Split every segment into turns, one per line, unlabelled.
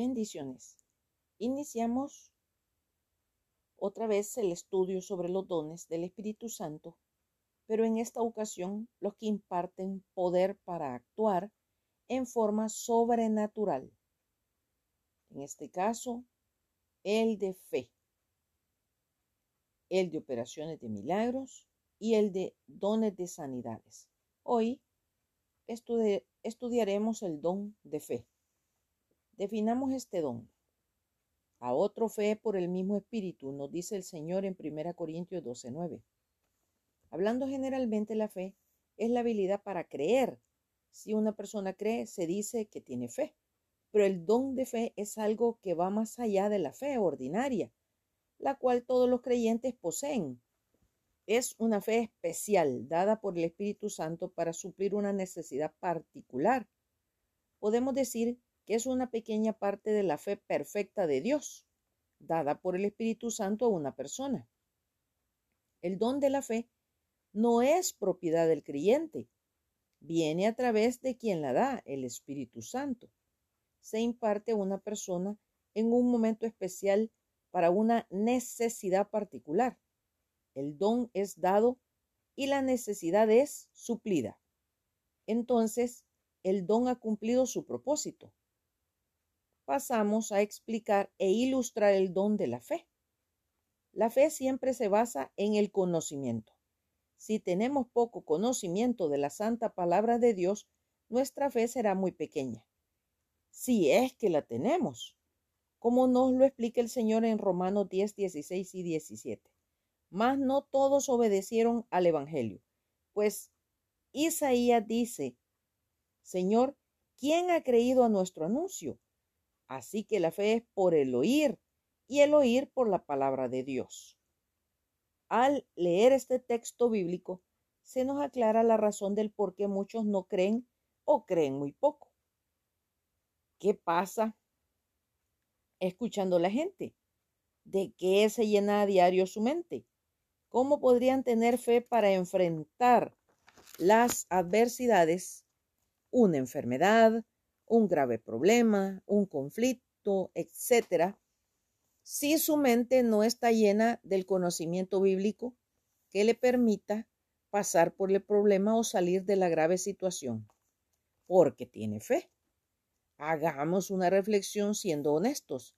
Bendiciones. Iniciamos otra vez el estudio sobre los dones del Espíritu Santo, pero en esta ocasión los que imparten poder para actuar en forma sobrenatural. En este caso, el de fe, el de operaciones de milagros y el de dones de sanidades. Hoy estudiaremos el don de fe. Definamos este don. A otro fe por el mismo espíritu, nos dice el Señor en 1 Corintios 12:9. Hablando generalmente, la fe es la habilidad para creer. Si una persona cree, se dice que tiene fe. Pero el don de fe es algo que va más allá de la fe ordinaria, la cual todos los creyentes poseen. Es una fe especial dada por el Espíritu Santo para suplir una necesidad particular. Podemos decir que es una pequeña parte de la fe perfecta de Dios, dada por el Espíritu Santo a una persona. El don de la fe no es propiedad del creyente, viene a través de quien la da, el Espíritu Santo. Se imparte a una persona en un momento especial para una necesidad particular. El don es dado y la necesidad es suplida. Entonces, el don ha cumplido su propósito pasamos a explicar e ilustrar el don de la fe. La fe siempre se basa en el conocimiento. Si tenemos poco conocimiento de la santa palabra de Dios, nuestra fe será muy pequeña. Si es que la tenemos, como nos lo explica el Señor en Romanos 10, 16 y 17. Mas no todos obedecieron al Evangelio, pues Isaías dice, Señor, ¿quién ha creído a nuestro anuncio? Así que la fe es por el oír y el oír por la palabra de Dios. Al leer este texto bíblico, se nos aclara la razón del por qué muchos no creen o creen muy poco. ¿Qué pasa escuchando a la gente? ¿De qué se llena a diario su mente? ¿Cómo podrían tener fe para enfrentar las adversidades, una enfermedad, un grave problema, un conflicto, etcétera, si su mente no está llena del conocimiento bíblico que le permita pasar por el problema o salir de la grave situación, porque tiene fe. Hagamos una reflexión siendo honestos.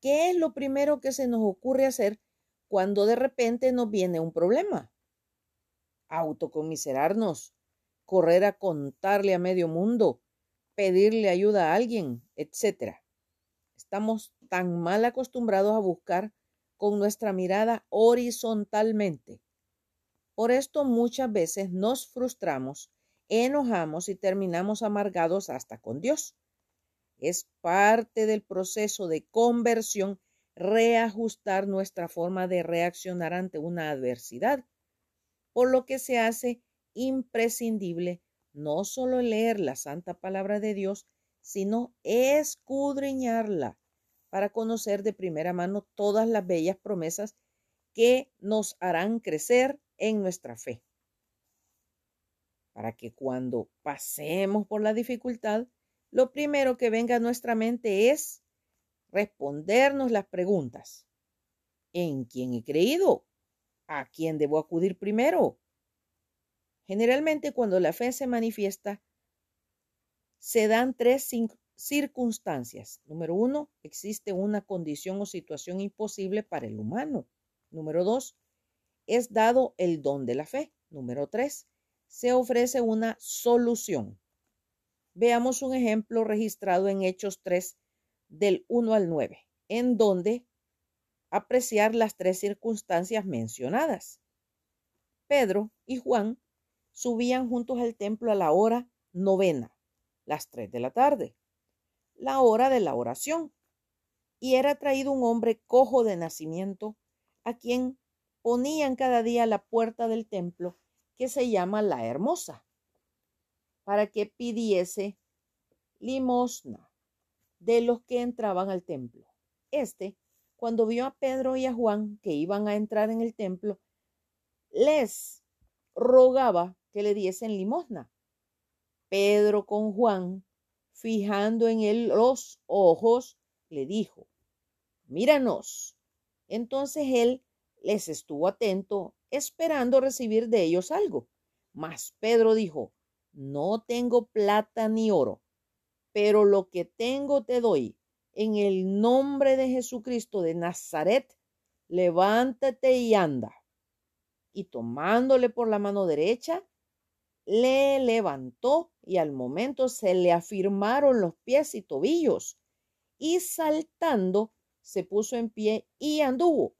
¿Qué es lo primero que se nos ocurre hacer cuando de repente nos viene un problema? Autocomiserarnos, correr a contarle a medio mundo pedirle ayuda a alguien, etc. Estamos tan mal acostumbrados a buscar con nuestra mirada horizontalmente. Por esto muchas veces nos frustramos, enojamos y terminamos amargados hasta con Dios. Es parte del proceso de conversión reajustar nuestra forma de reaccionar ante una adversidad, por lo que se hace imprescindible no solo leer la santa palabra de Dios, sino escudriñarla para conocer de primera mano todas las bellas promesas que nos harán crecer en nuestra fe. Para que cuando pasemos por la dificultad, lo primero que venga a nuestra mente es respondernos las preguntas. ¿En quién he creído? ¿A quién debo acudir primero? Generalmente cuando la fe se manifiesta, se dan tres circunstancias. Número uno, existe una condición o situación imposible para el humano. Número dos, es dado el don de la fe. Número tres, se ofrece una solución. Veamos un ejemplo registrado en Hechos 3 del 1 al 9, en donde apreciar las tres circunstancias mencionadas. Pedro y Juan subían juntos al templo a la hora novena, las tres de la tarde, la hora de la oración. Y era traído un hombre cojo de nacimiento, a quien ponían cada día la puerta del templo, que se llama la Hermosa, para que pidiese limosna de los que entraban al templo. Este, cuando vio a Pedro y a Juan que iban a entrar en el templo, les rogaba que le diesen limosna. Pedro con Juan, fijando en él los ojos, le dijo, míranos. Entonces él les estuvo atento, esperando recibir de ellos algo. Mas Pedro dijo, no tengo plata ni oro, pero lo que tengo te doy. En el nombre de Jesucristo de Nazaret, levántate y anda. Y tomándole por la mano derecha, le levantó y al momento se le afirmaron los pies y tobillos. Y saltando, se puso en pie y anduvo.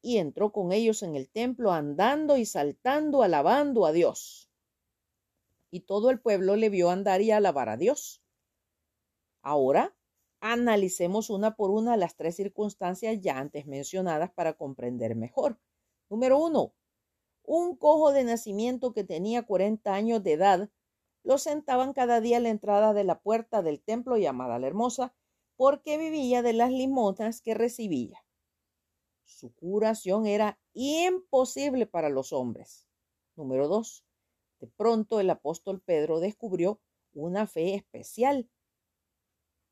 Y entró con ellos en el templo, andando y saltando, alabando a Dios. Y todo el pueblo le vio andar y alabar a Dios. Ahora analicemos una por una las tres circunstancias ya antes mencionadas para comprender mejor. Número uno, un cojo de nacimiento que tenía 40 años de edad lo sentaban cada día a la entrada de la puerta del templo llamada la Hermosa, porque vivía de las limonas que recibía. Su curación era imposible para los hombres. Número dos, de pronto el apóstol Pedro descubrió una fe especial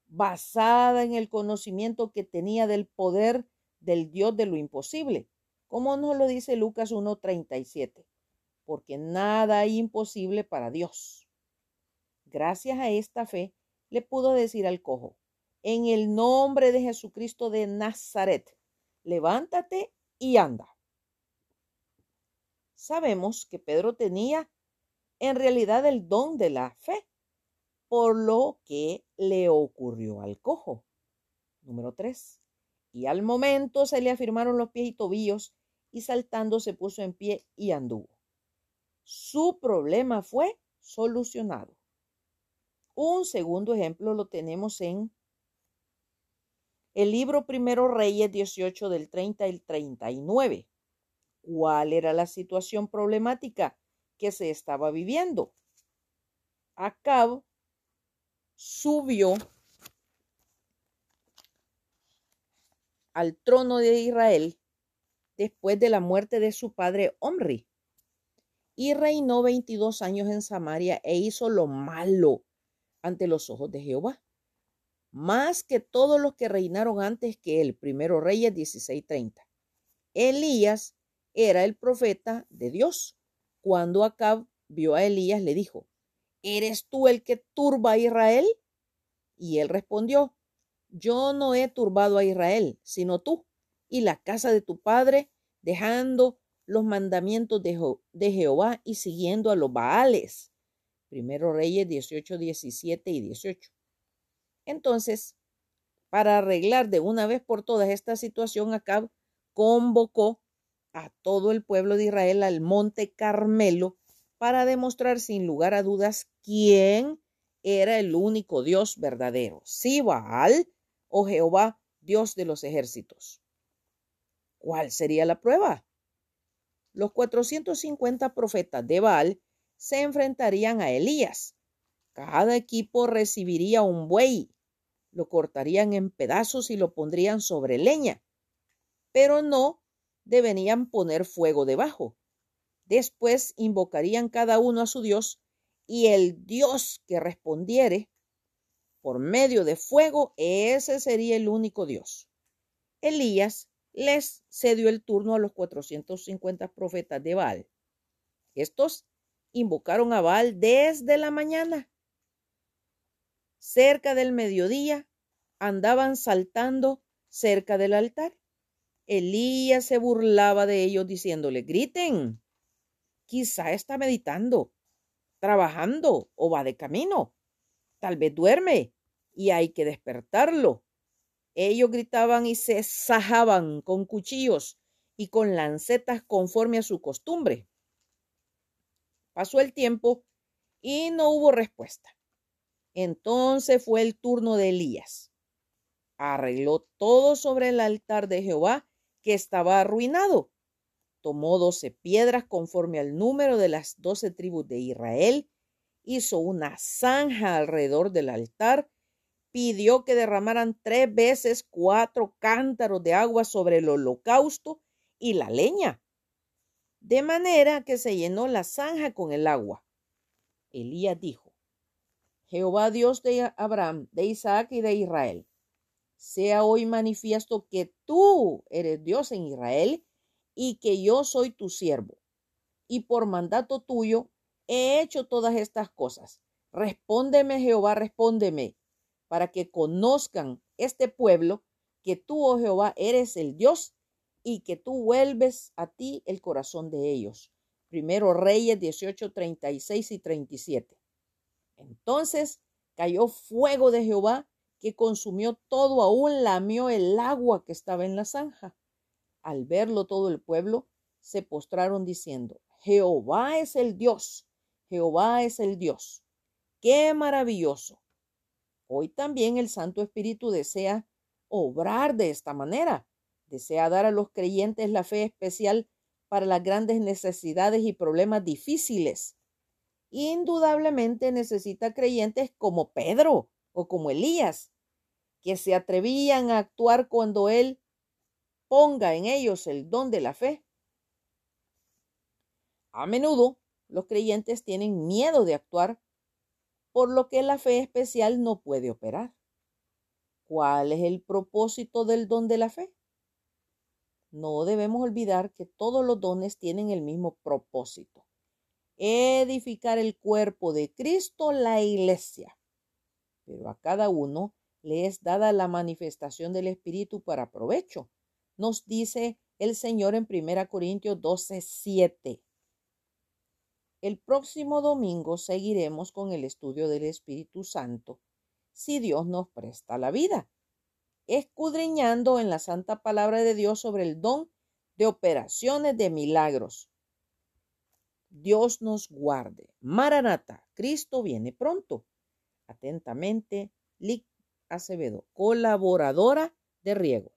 basada en el conocimiento que tenía del poder del Dios de lo imposible, como nos lo dice Lucas 1.37, porque nada hay imposible para Dios. Gracias a esta fe, le pudo decir al cojo, en el nombre de Jesucristo de Nazaret, levántate y anda. Sabemos que Pedro tenía en realidad el don de la fe, por lo que le ocurrió al cojo. Número 3. Y al momento se le afirmaron los pies y tobillos y saltando se puso en pie y anduvo. Su problema fue solucionado. Un segundo ejemplo lo tenemos en el libro Primero Reyes 18 del 30 al 39. ¿Cuál era la situación problemática que se estaba viviendo? Acab subió al trono de Israel después de la muerte de su padre Omri y reinó 22 años en Samaria e hizo lo malo ante los ojos de Jehová, más que todos los que reinaron antes que él, primero Reyes 16:30. Elías era el profeta de Dios. Cuando Acab vio a Elías, le dijo, ¿eres tú el que turba a Israel? Y él respondió, yo no he turbado a Israel, sino tú y la casa de tu padre, dejando los mandamientos de, Jehová y siguiendo a los Baales. Primero Reyes 18, 17 y 18. Entonces, para arreglar de una vez por todas esta situación, Acab convocó a todo el pueblo de Israel al monte Carmelo para demostrar sin lugar a dudas quién era el único Dios verdadero, si Baal o Jehová, Dios de los ejércitos. ¿Cuál sería la prueba? Los 450 profetas de Baal se enfrentarían a Elías. Cada equipo recibiría un buey, lo cortarían en pedazos y lo pondrían sobre leña, pero no deberían poner fuego debajo. Después invocarían cada uno a su Dios y el Dios que respondiere por medio de fuego, ese sería el único Dios. Elías les cedió el turno a los 450 profetas de Baal. Estos invocaron a Baal desde la mañana. Cerca del mediodía andaban saltando cerca del altar. Elías se burlaba de ellos diciéndole, griten, Quizá está meditando, trabajando o va de camino. Tal vez duerme y hay que despertarlo. Ellos gritaban y se sajaban con cuchillos y con lancetas conforme a su costumbre. Pasó el tiempo y no hubo respuesta. Entonces fue el turno de Elías. Arregló todo sobre el altar de Jehová que estaba arruinado tomó doce piedras conforme al número de las doce tribus de Israel, hizo una zanja alrededor del altar, pidió que derramaran tres veces cuatro cántaros de agua sobre el holocausto y la leña, de manera que se llenó la zanja con el agua. Elías dijo, Jehová Dios de Abraham, de Isaac y de Israel, sea hoy manifiesto que tú eres Dios en Israel y que yo soy tu siervo. Y por mandato tuyo he hecho todas estas cosas. Respóndeme, Jehová, respóndeme, para que conozcan este pueblo que tú, oh Jehová, eres el Dios y que tú vuelves a ti el corazón de ellos. Primero Reyes 18, 36 y 37. Entonces cayó fuego de Jehová que consumió todo, aún lamió el agua que estaba en la zanja. Al verlo todo el pueblo se postraron diciendo, Jehová es el Dios, Jehová es el Dios. ¡Qué maravilloso! Hoy también el Santo Espíritu desea obrar de esta manera. Desea dar a los creyentes la fe especial para las grandes necesidades y problemas difíciles. Indudablemente necesita creyentes como Pedro o como Elías, que se atrevían a actuar cuando Él ponga en ellos el don de la fe. A menudo los creyentes tienen miedo de actuar, por lo que la fe especial no puede operar. ¿Cuál es el propósito del don de la fe? No debemos olvidar que todos los dones tienen el mismo propósito. Edificar el cuerpo de Cristo, la iglesia. Pero a cada uno le es dada la manifestación del Espíritu para provecho. Nos dice el Señor en 1 Corintios 12, 7. El próximo domingo seguiremos con el estudio del Espíritu Santo, si Dios nos presta la vida, escudriñando en la santa palabra de Dios sobre el don de operaciones de milagros. Dios nos guarde. Maranata, Cristo viene pronto. Atentamente, Lic Acevedo, colaboradora de Riego.